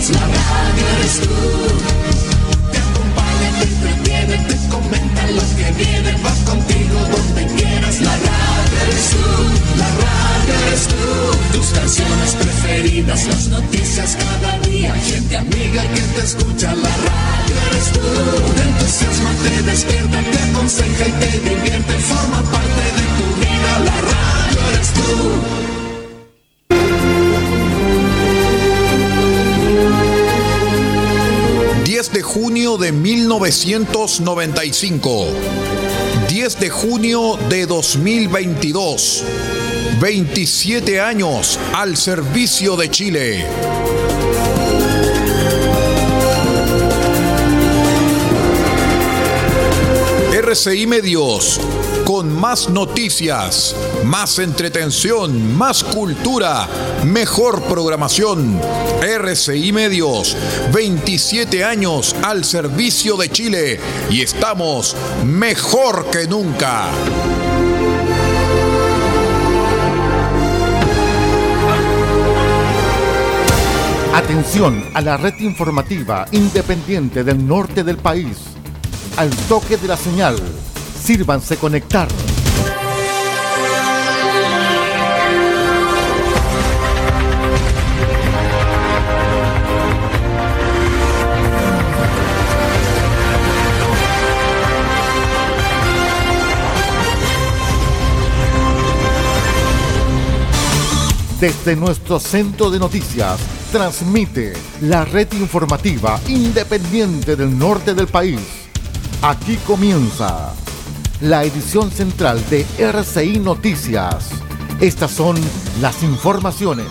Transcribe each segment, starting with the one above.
todos, la radio 1995. 10 de junio de 2022. 27 años al servicio de Chile. RCI Medios, con más noticias, más entretención, más cultura, mejor programación. RCI Medios, 27 años al servicio de Chile y estamos mejor que nunca. Atención a la red informativa independiente del norte del país al toque de la señal. Sírvanse conectar. Desde nuestro centro de noticias, transmite la red informativa independiente del norte del país Aquí comienza la edición central de RCI Noticias. Estas son las informaciones.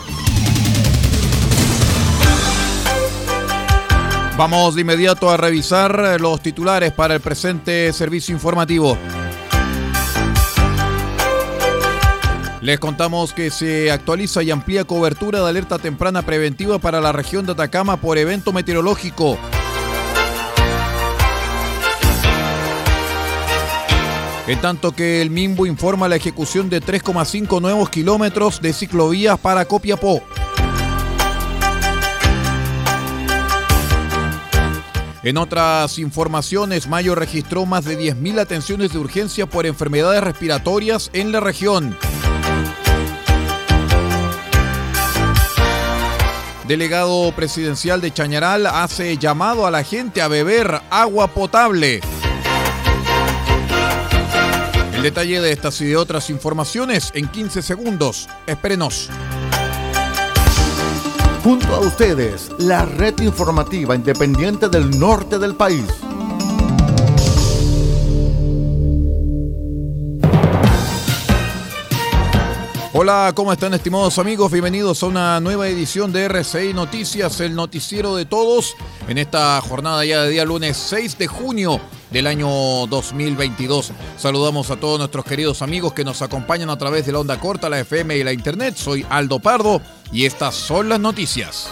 Vamos de inmediato a revisar los titulares para el presente servicio informativo. Les contamos que se actualiza y amplía cobertura de alerta temprana preventiva para la región de Atacama por evento meteorológico. En tanto que el MIMBO informa la ejecución de 3,5 nuevos kilómetros de ciclovías para Copiapó. En otras informaciones, Mayo registró más de 10.000 atenciones de urgencia por enfermedades respiratorias en la región. Delegado presidencial de Chañaral hace llamado a la gente a beber agua potable. El detalle de estas y de otras informaciones en 15 segundos. Espérenos. Junto a ustedes, la red informativa independiente del norte del país. Hola, ¿cómo están estimados amigos? Bienvenidos a una nueva edición de RCI Noticias, el noticiero de todos, en esta jornada ya de día lunes 6 de junio del año 2022. Saludamos a todos nuestros queridos amigos que nos acompañan a través de la onda corta, la FM y la internet. Soy Aldo Pardo y estas son las noticias.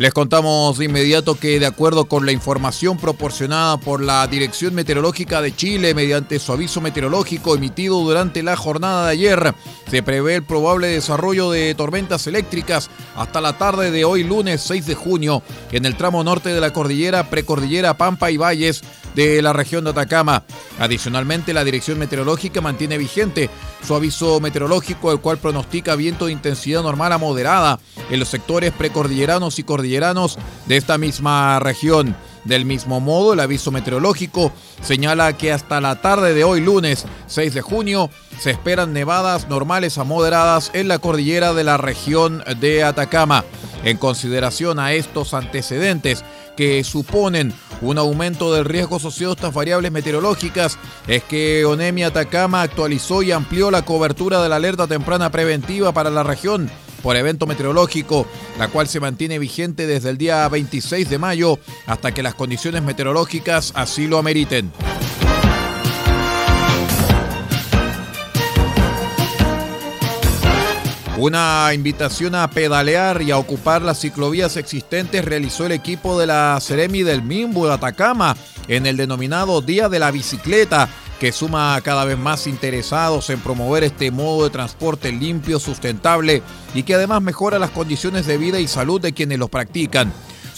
Les contamos de inmediato que de acuerdo con la información proporcionada por la Dirección Meteorológica de Chile mediante su aviso meteorológico emitido durante la jornada de ayer, se prevé el probable desarrollo de tormentas eléctricas hasta la tarde de hoy lunes 6 de junio en el tramo norte de la cordillera, precordillera Pampa y Valles de la región de Atacama. Adicionalmente, la Dirección Meteorológica mantiene vigente su aviso meteorológico, el cual pronostica viento de intensidad normal a moderada en los sectores precordilleranos y cordilleranos de esta misma región. Del mismo modo, el aviso meteorológico señala que hasta la tarde de hoy lunes 6 de junio se esperan nevadas normales a moderadas en la cordillera de la región de Atacama. En consideración a estos antecedentes que suponen un aumento del riesgo asociado a estas variables meteorológicas, es que Onemi Atacama actualizó y amplió la cobertura de la alerta temprana preventiva para la región por evento meteorológico, la cual se mantiene vigente desde el día 26 de mayo hasta que las condiciones meteorológicas así lo ameriten. Una invitación a pedalear y a ocupar las ciclovías existentes realizó el equipo de la Ceremi del Mimbo de Atacama en el denominado Día de la Bicicleta que suma cada vez más interesados en promover este modo de transporte limpio, sustentable y que además mejora las condiciones de vida y salud de quienes los practican.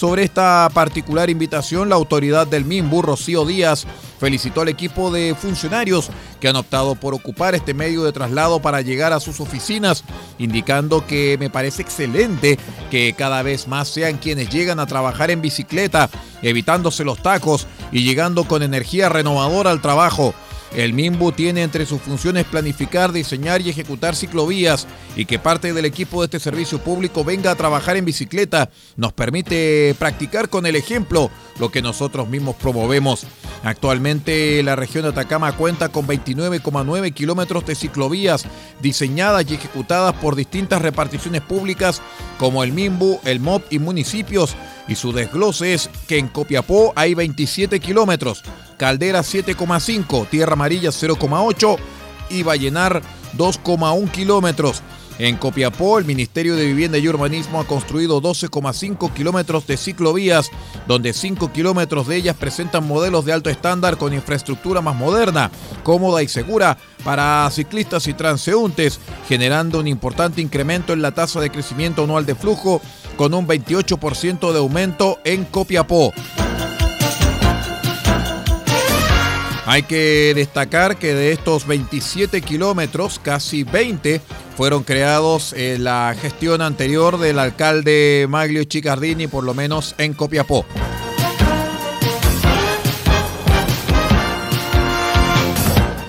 Sobre esta particular invitación, la autoridad del MIMBU, Rocío Díaz, felicitó al equipo de funcionarios que han optado por ocupar este medio de traslado para llegar a sus oficinas, indicando que me parece excelente que cada vez más sean quienes llegan a trabajar en bicicleta, evitándose los tacos y llegando con energía renovadora al trabajo. El MIMBU tiene entre sus funciones planificar, diseñar y ejecutar ciclovías y que parte del equipo de este servicio público venga a trabajar en bicicleta nos permite practicar con el ejemplo lo que nosotros mismos promovemos. Actualmente la región de Atacama cuenta con 29,9 kilómetros de ciclovías diseñadas y ejecutadas por distintas reparticiones públicas como el MIMBU, el MOP y municipios y su desglose es que en Copiapó hay 27 kilómetros, Caldera 7,5, Tierra Amarilla 0,8 y Vallenar 2,1 kilómetros. En Copiapó, el Ministerio de Vivienda y Urbanismo ha construido 12,5 kilómetros de ciclovías, donde 5 kilómetros de ellas presentan modelos de alto estándar con infraestructura más moderna, cómoda y segura para ciclistas y transeúntes, generando un importante incremento en la tasa de crecimiento anual de flujo, con un 28% de aumento en Copiapó. Hay que destacar que de estos 27 kilómetros, casi 20 fueron creados en la gestión anterior del alcalde Maglio Chicardini, por lo menos en Copiapó.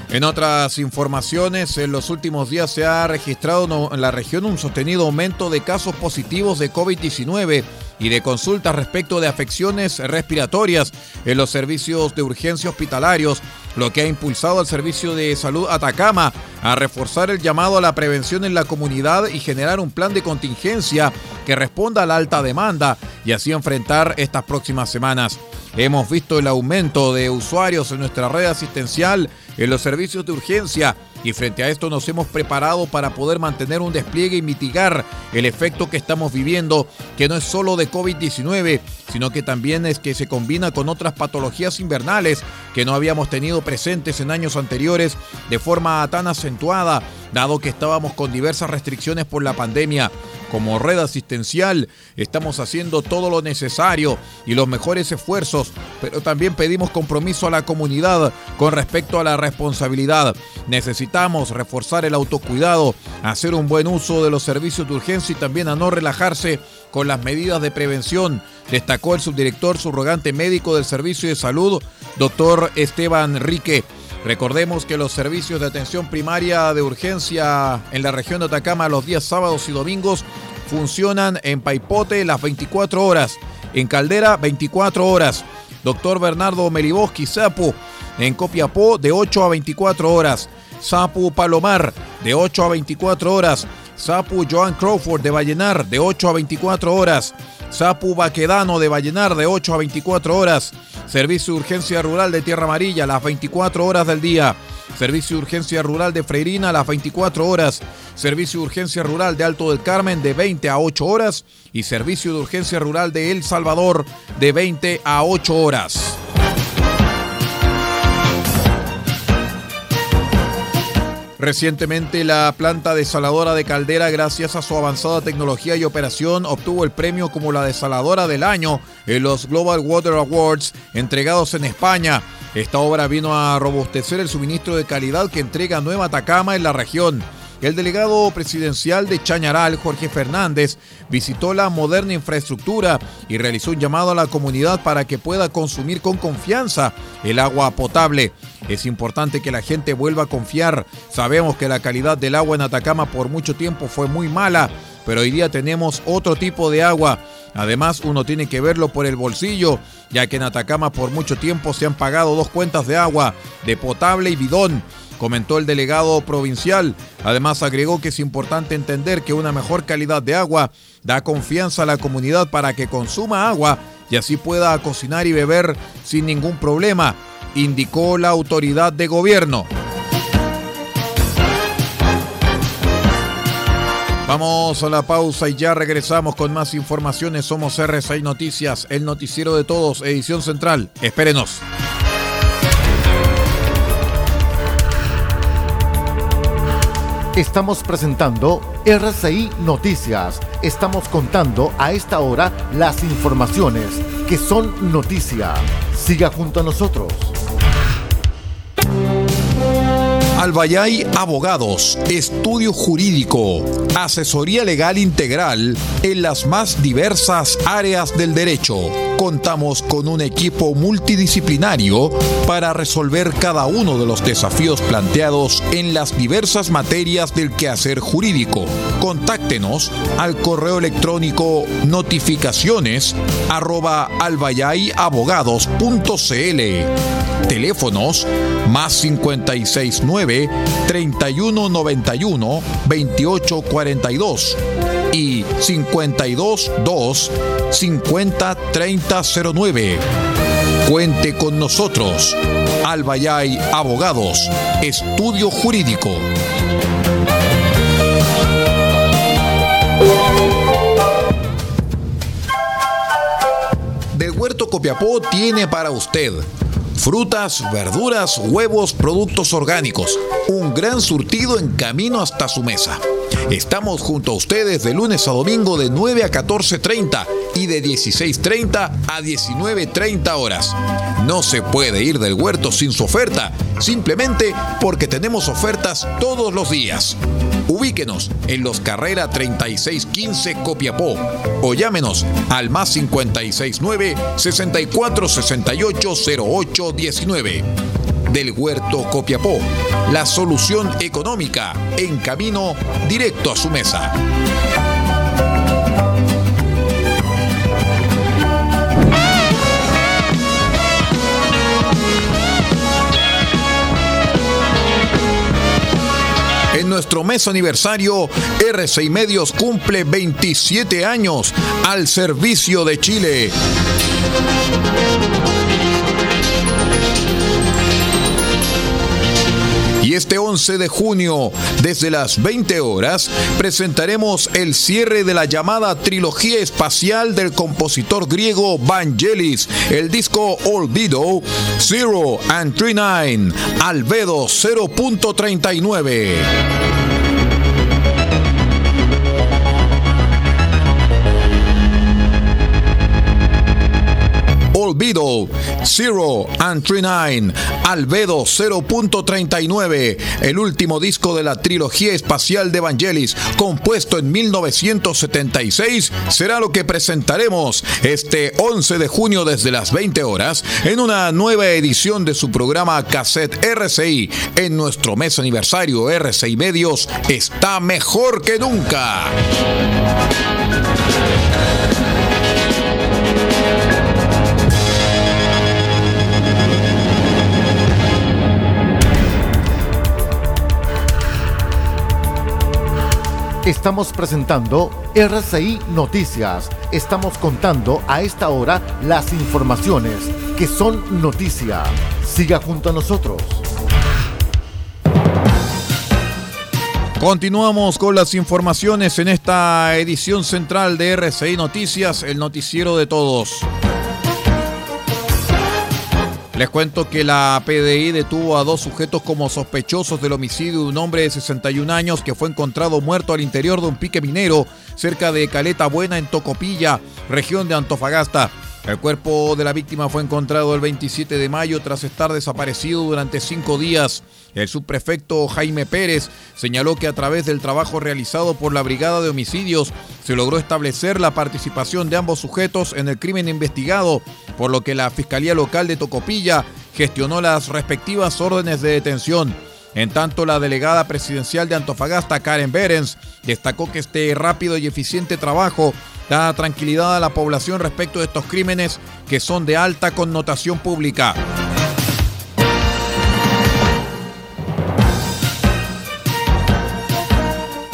En otras informaciones, en los últimos días se ha registrado en la región un sostenido aumento de casos positivos de COVID-19 y de consultas respecto de afecciones respiratorias en los servicios de urgencia hospitalarios, lo que ha impulsado al Servicio de Salud Atacama a reforzar el llamado a la prevención en la comunidad y generar un plan de contingencia que responda a la alta demanda y así enfrentar estas próximas semanas. Hemos visto el aumento de usuarios en nuestra red asistencial en los servicios de urgencia y frente a esto nos hemos preparado para poder mantener un despliegue y mitigar el efecto que estamos viviendo, que no es solo de COVID-19, sino que también es que se combina con otras patologías invernales que no habíamos tenido presentes en años anteriores de forma tan acentuada, dado que estábamos con diversas restricciones por la pandemia. Como red asistencial estamos haciendo todo lo necesario y los mejores esfuerzos, pero también pedimos compromiso a la comunidad con respecto a la responsabilidad. Necesitamos reforzar el autocuidado, hacer un buen uso de los servicios de urgencia y también a no relajarse con las medidas de prevención, destacó el subdirector subrogante médico del Servicio de Salud, doctor Esteban Rique. Recordemos que los servicios de atención primaria de urgencia en la región de Atacama los días sábados y domingos funcionan en Paipote las 24 horas, en Caldera 24 horas. Doctor Bernardo Meliboski Sapu en Copiapó de 8 a 24 horas. Sapu Palomar de 8 a 24 horas. Sapu Joan Crawford de Vallenar de 8 a 24 horas. Sapu Baquedano de Vallenar de 8 a 24 horas. Servicio de Urgencia Rural de Tierra Amarilla las 24 horas del día. Servicio de Urgencia Rural de Freirina las 24 horas. Servicio de Urgencia Rural de Alto del Carmen de 20 a 8 horas. Y Servicio de Urgencia Rural de El Salvador de 20 a 8 horas. Recientemente la planta desaladora de Caldera, gracias a su avanzada tecnología y operación, obtuvo el premio como la desaladora del año en los Global Water Awards entregados en España. Esta obra vino a robustecer el suministro de calidad que entrega Nueva Atacama en la región. El delegado presidencial de Chañaral, Jorge Fernández, visitó la moderna infraestructura y realizó un llamado a la comunidad para que pueda consumir con confianza el agua potable. Es importante que la gente vuelva a confiar. Sabemos que la calidad del agua en Atacama por mucho tiempo fue muy mala, pero hoy día tenemos otro tipo de agua. Además, uno tiene que verlo por el bolsillo, ya que en Atacama por mucho tiempo se han pagado dos cuentas de agua, de potable y bidón comentó el delegado provincial. Además agregó que es importante entender que una mejor calidad de agua da confianza a la comunidad para que consuma agua y así pueda cocinar y beber sin ningún problema, indicó la autoridad de gobierno. Vamos a la pausa y ya regresamos con más informaciones. Somos R6 Noticias, el noticiero de todos, edición central. Espérenos. Estamos presentando RCI Noticias. Estamos contando a esta hora las informaciones que son noticia. Siga junto a nosotros. Albayay Abogados, estudio jurídico, asesoría legal integral en las más diversas áreas del derecho. Contamos con un equipo multidisciplinario para resolver cada uno de los desafíos planteados en las diversas materias del quehacer jurídico. Contáctenos al correo electrónico notificaciones albayayabogados.cl Teléfonos más 569 3191 2842 y 522 50 3009. Cuente con nosotros. Albayay Abogados, Estudio Jurídico. Del Huerto Copiapó tiene para usted Frutas, verduras, huevos, productos orgánicos. Un gran surtido en camino hasta su mesa. Estamos junto a ustedes de lunes a domingo de 9 a 14.30 y de 16.30 a 19.30 horas. No se puede ir del huerto sin su oferta, simplemente porque tenemos ofertas todos los días. Ubíquenos en Los Carrera 3615 Copiapó o llámenos al más 569 6468 0819 del Huerto Copiapó. La solución económica en camino directo a su mesa. Nuestro mes aniversario, RCI Medios cumple 27 años al servicio de Chile. Y este 11 de junio, desde las 20 horas, presentaremos el cierre de la llamada trilogía espacial del compositor griego Vangelis, el disco Olvido, Zero and 39, Albedo 0.39. Zero and 39, Albedo 0.39, el último disco de la trilogía espacial de Vangelis, compuesto en 1976, será lo que presentaremos este 11 de junio desde las 20 horas en una nueva edición de su programa Cassette RCI. En nuestro mes aniversario RCI Medios está mejor que nunca. Estamos presentando RCI Noticias. Estamos contando a esta hora las informaciones que son noticia. Siga junto a nosotros. Continuamos con las informaciones en esta edición central de RCI Noticias, el noticiero de todos. Les cuento que la PDI detuvo a dos sujetos como sospechosos del homicidio de un hombre de 61 años que fue encontrado muerto al interior de un pique minero cerca de Caleta Buena en Tocopilla, región de Antofagasta. El cuerpo de la víctima fue encontrado el 27 de mayo tras estar desaparecido durante cinco días. El subprefecto Jaime Pérez señaló que a través del trabajo realizado por la Brigada de Homicidios se logró establecer la participación de ambos sujetos en el crimen investigado, por lo que la Fiscalía Local de Tocopilla gestionó las respectivas órdenes de detención. En tanto, la delegada presidencial de Antofagasta, Karen Berens, destacó que este rápido y eficiente trabajo da tranquilidad a la población respecto de estos crímenes que son de alta connotación pública.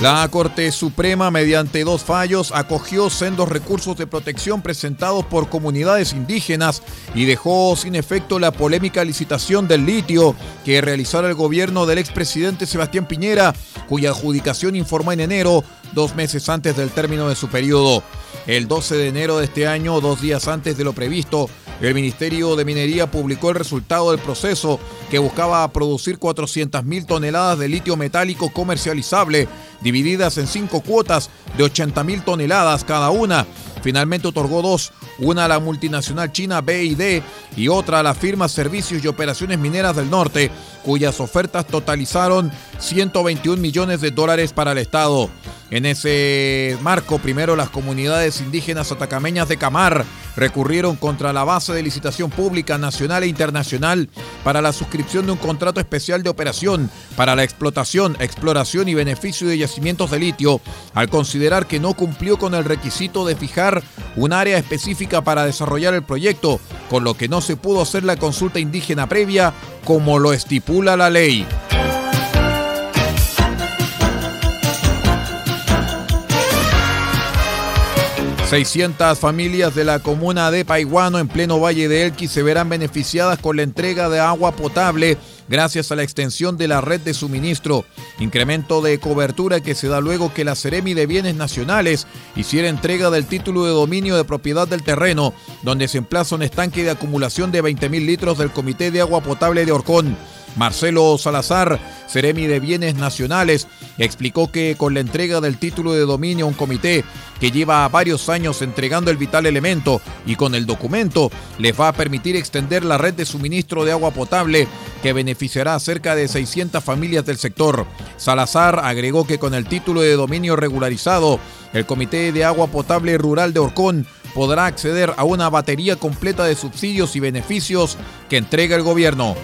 La Corte Suprema, mediante dos fallos, acogió sendos recursos de protección presentados por comunidades indígenas y dejó sin efecto la polémica licitación del litio que realizara el gobierno del expresidente Sebastián Piñera, cuya adjudicación informó en enero, dos meses antes del término de su periodo. El 12 de enero de este año, dos días antes de lo previsto, el Ministerio de Minería publicó el resultado del proceso que buscaba producir 400.000 toneladas de litio metálico comercializable, divididas en cinco cuotas de 80.000 toneladas cada una. Finalmente otorgó dos, una a la multinacional china BID y otra a la firma Servicios y Operaciones Mineras del Norte, cuyas ofertas totalizaron 121 millones de dólares para el Estado. En ese marco, primero las comunidades indígenas atacameñas de Camar recurrieron contra la base de licitación pública nacional e internacional para la suscripción de un contrato especial de operación para la explotación, exploración y beneficio de yacimientos de litio, al considerar que no cumplió con el requisito de fijar un área específica para desarrollar el proyecto, con lo que no se pudo hacer la consulta indígena previa como lo estipula la ley. 600 familias de la comuna de Paiguano en pleno Valle de Elqui se verán beneficiadas con la entrega de agua potable gracias a la extensión de la red de suministro, incremento de cobertura que se da luego que la Ceremi de Bienes Nacionales hiciera entrega del título de dominio de propiedad del terreno, donde se emplaza un estanque de acumulación de 20.000 litros del Comité de Agua Potable de Orcón. Marcelo Salazar, Ceremi de Bienes Nacionales, explicó que con la entrega del título de dominio a un comité que lleva varios años entregando el vital elemento y con el documento les va a permitir extender la red de suministro de agua potable que beneficiará a cerca de 600 familias del sector. Salazar agregó que con el título de dominio regularizado, el Comité de Agua Potable Rural de Orcón podrá acceder a una batería completa de subsidios y beneficios que entrega el gobierno.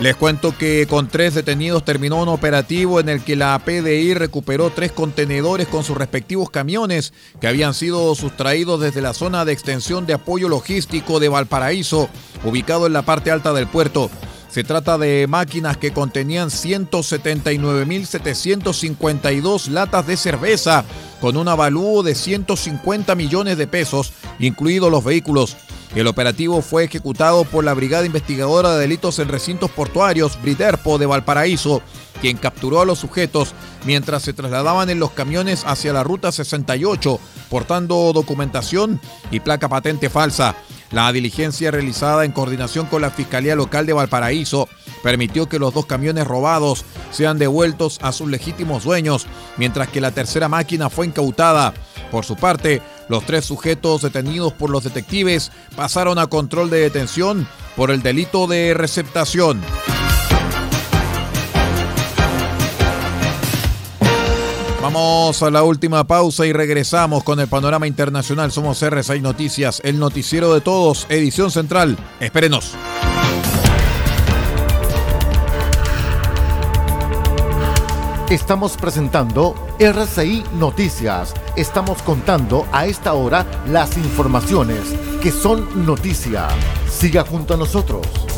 Les cuento que con tres detenidos terminó un operativo en el que la PDI recuperó tres contenedores con sus respectivos camiones que habían sido sustraídos desde la zona de extensión de apoyo logístico de Valparaíso, ubicado en la parte alta del puerto. Se trata de máquinas que contenían 179.752 latas de cerveza con un avalúo de 150 millones de pesos, incluidos los vehículos. El operativo fue ejecutado por la Brigada Investigadora de Delitos en Recintos Portuarios, Briderpo de Valparaíso, quien capturó a los sujetos mientras se trasladaban en los camiones hacia la Ruta 68, portando documentación y placa patente falsa. La diligencia realizada en coordinación con la Fiscalía Local de Valparaíso permitió que los dos camiones robados sean devueltos a sus legítimos dueños, mientras que la tercera máquina fue incautada. Por su parte, los tres sujetos detenidos por los detectives pasaron a control de detención por el delito de receptación. Vamos a la última pausa y regresamos con el panorama internacional. Somos R6 Noticias, el noticiero de todos, edición central. Espérenos. Estamos presentando RCI Noticias. Estamos contando a esta hora las informaciones que son noticia. Siga junto a nosotros.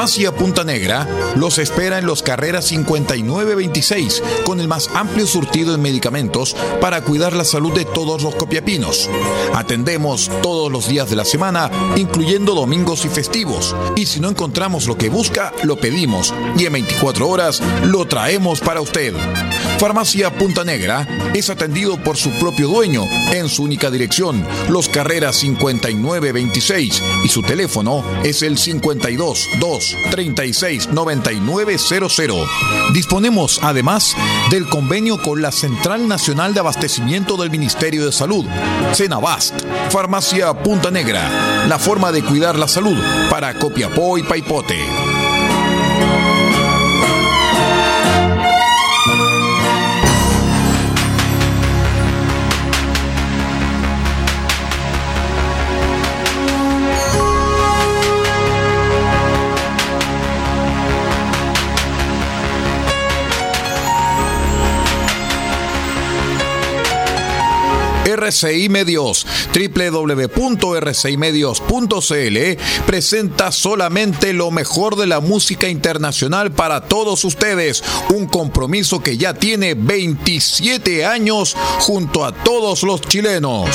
Farmacia Punta Negra los espera en los carreras 5926 con el más amplio surtido en medicamentos para cuidar la salud de todos los copiapinos. Atendemos todos los días de la semana, incluyendo domingos y festivos. Y si no encontramos lo que busca, lo pedimos y en 24 horas lo traemos para usted. Farmacia Punta Negra es atendido por su propio dueño en su única dirección, Los Carreras 5926 y su teléfono es el 52 36 9900. Disponemos además del convenio con la Central Nacional de Abastecimiento del Ministerio de Salud, Cenabast, Farmacia Punta Negra, la forma de cuidar la salud para Copiapó y Paipote. RCI Medios, www.rcimedios.cl, presenta solamente lo mejor de la música internacional para todos ustedes. Un compromiso que ya tiene 27 años junto a todos los chilenos.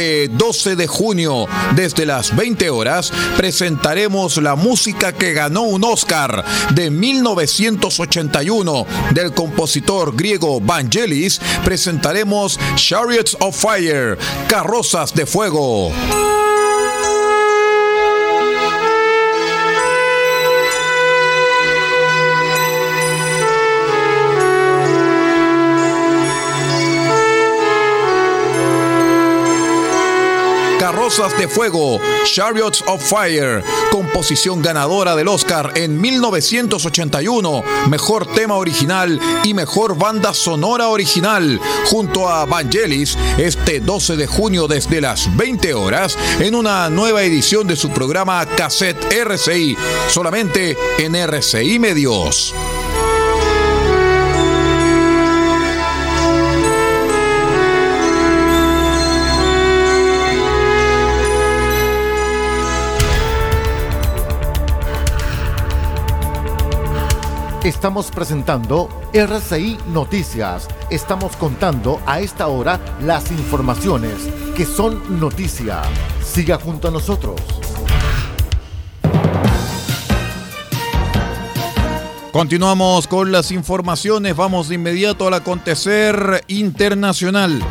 Este 12 de junio, desde las 20 horas, presentaremos la música que ganó un Oscar de 1981 del compositor griego Vangelis. Presentaremos Chariots of Fire, Carrozas de Fuego. De Fuego, Chariots of Fire, composición ganadora del Oscar en 1981, mejor tema original y mejor banda sonora original, junto a Vangelis, este 12 de junio desde las 20 horas, en una nueva edición de su programa Cassette RCI, solamente en RCI Medios. Estamos presentando RCI Noticias. Estamos contando a esta hora las informaciones que son noticia. Siga junto a nosotros. Continuamos con las informaciones. Vamos de inmediato al acontecer internacional.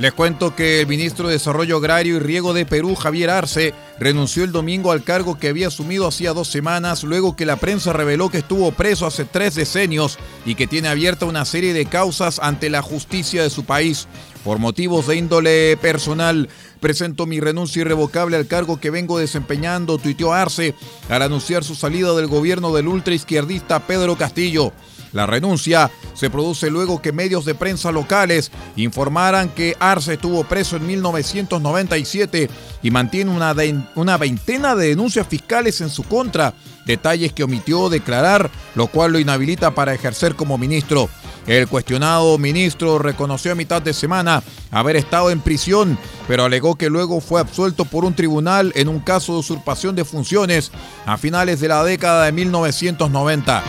Les cuento que el ministro de Desarrollo Agrario y Riego de Perú, Javier Arce, renunció el domingo al cargo que había asumido hacía dos semanas, luego que la prensa reveló que estuvo preso hace tres decenios y que tiene abierta una serie de causas ante la justicia de su país. Por motivos de índole personal, presento mi renuncia irrevocable al cargo que vengo desempeñando, tuiteó Arce, al anunciar su salida del gobierno del ultraizquierdista Pedro Castillo. La renuncia se produce luego que medios de prensa locales informaran que Arce estuvo preso en 1997 y mantiene una, una veintena de denuncias fiscales en su contra, detalles que omitió declarar, lo cual lo inhabilita para ejercer como ministro. El cuestionado ministro reconoció a mitad de semana haber estado en prisión, pero alegó que luego fue absuelto por un tribunal en un caso de usurpación de funciones a finales de la década de 1990.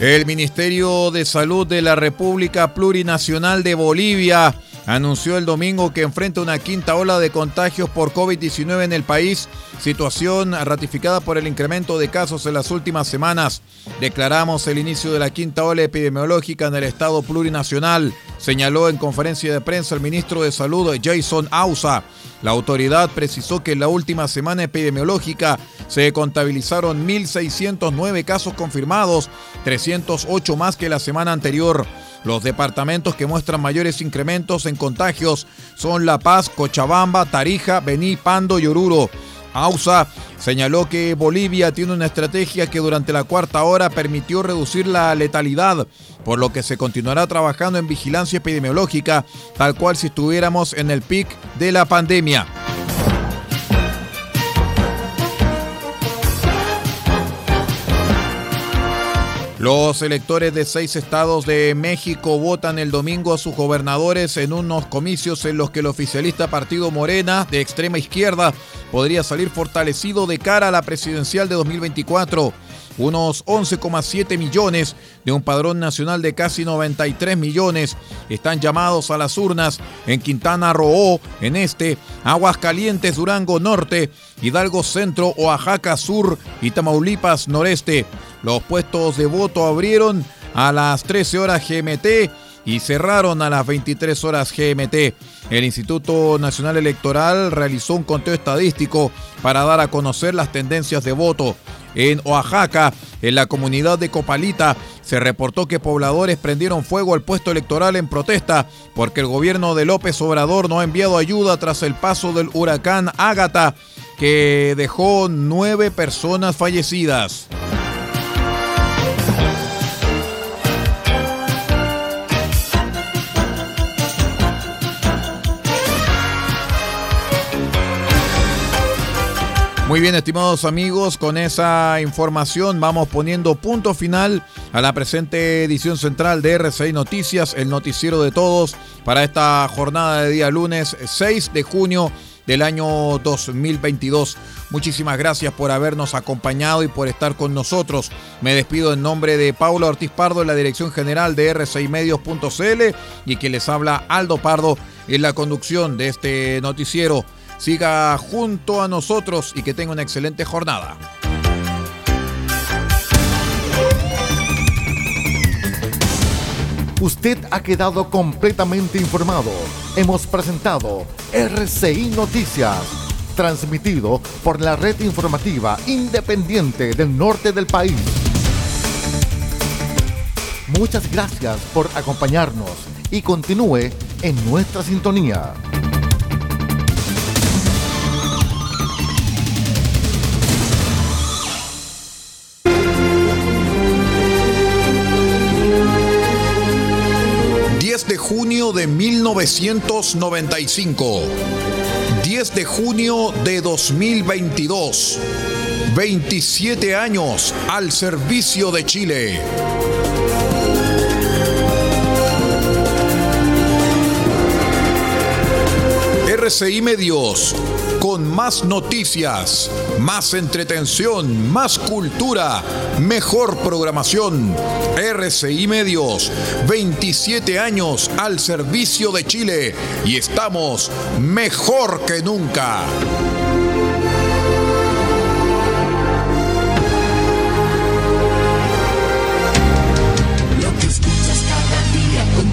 El Ministerio de Salud de la República Plurinacional de Bolivia anunció el domingo que enfrenta una quinta ola de contagios por COVID-19 en el país, situación ratificada por el incremento de casos en las últimas semanas. Declaramos el inicio de la quinta ola epidemiológica en el estado plurinacional, señaló en conferencia de prensa el ministro de Salud Jason Ausa. La autoridad precisó que en la última semana epidemiológica se contabilizaron 1.609 casos confirmados, 308 más que la semana anterior. Los departamentos que muestran mayores incrementos en contagios son La Paz, Cochabamba, Tarija, Bení, Pando y Oruro. AUSA señaló que Bolivia tiene una estrategia que durante la cuarta hora permitió reducir la letalidad, por lo que se continuará trabajando en vigilancia epidemiológica, tal cual si estuviéramos en el pic de la pandemia. Los electores de seis estados de México votan el domingo a sus gobernadores en unos comicios en los que el oficialista Partido Morena de extrema izquierda podría salir fortalecido de cara a la presidencial de 2024 unos 11,7 millones de un padrón nacional de casi 93 millones están llamados a las urnas en Quintana Roo, en este, Aguascalientes, Durango Norte, Hidalgo Centro, Oaxaca Sur y Tamaulipas Noreste. Los puestos de voto abrieron a las 13 horas GMT y cerraron a las 23 horas GMT. El Instituto Nacional Electoral realizó un conteo estadístico para dar a conocer las tendencias de voto. En Oaxaca, en la comunidad de Copalita, se reportó que pobladores prendieron fuego al puesto electoral en protesta porque el gobierno de López Obrador no ha enviado ayuda tras el paso del huracán Ágata, que dejó nueve personas fallecidas. Muy bien, estimados amigos, con esa información vamos poniendo punto final a la presente edición central de RCI Noticias, el noticiero de todos, para esta jornada de día lunes 6 de junio del año 2022. Muchísimas gracias por habernos acompañado y por estar con nosotros. Me despido en nombre de Paulo Ortiz Pardo la dirección general de r6medios.cl y que les habla Aldo Pardo en la conducción de este noticiero. Siga junto a nosotros y que tenga una excelente jornada. Usted ha quedado completamente informado. Hemos presentado RCI Noticias, transmitido por la red informativa independiente del norte del país. Muchas gracias por acompañarnos y continúe en nuestra sintonía. Junio de 1995. 10 de junio de 2022. 27 años al servicio de Chile. RCI Medios, con más noticias, más entretención, más cultura, mejor programación. RCI Medios, 27 años al servicio de Chile y estamos mejor que nunca.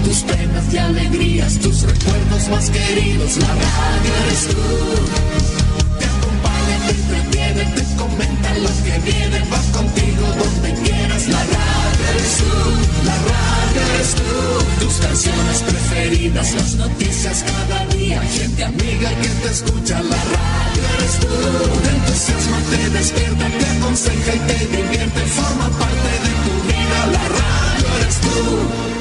Tus penas y alegrías, tus recuerdos más queridos, la radio eres tú. Contigo donde quieras, la radio eres tú, la radio eres tú. Tus canciones preferidas, las noticias cada día, gente amiga que te escucha, la radio eres tú. Te entusiasma, te despierta, te aconseja y te divierte, forma parte de tu vida, la radio eres tú.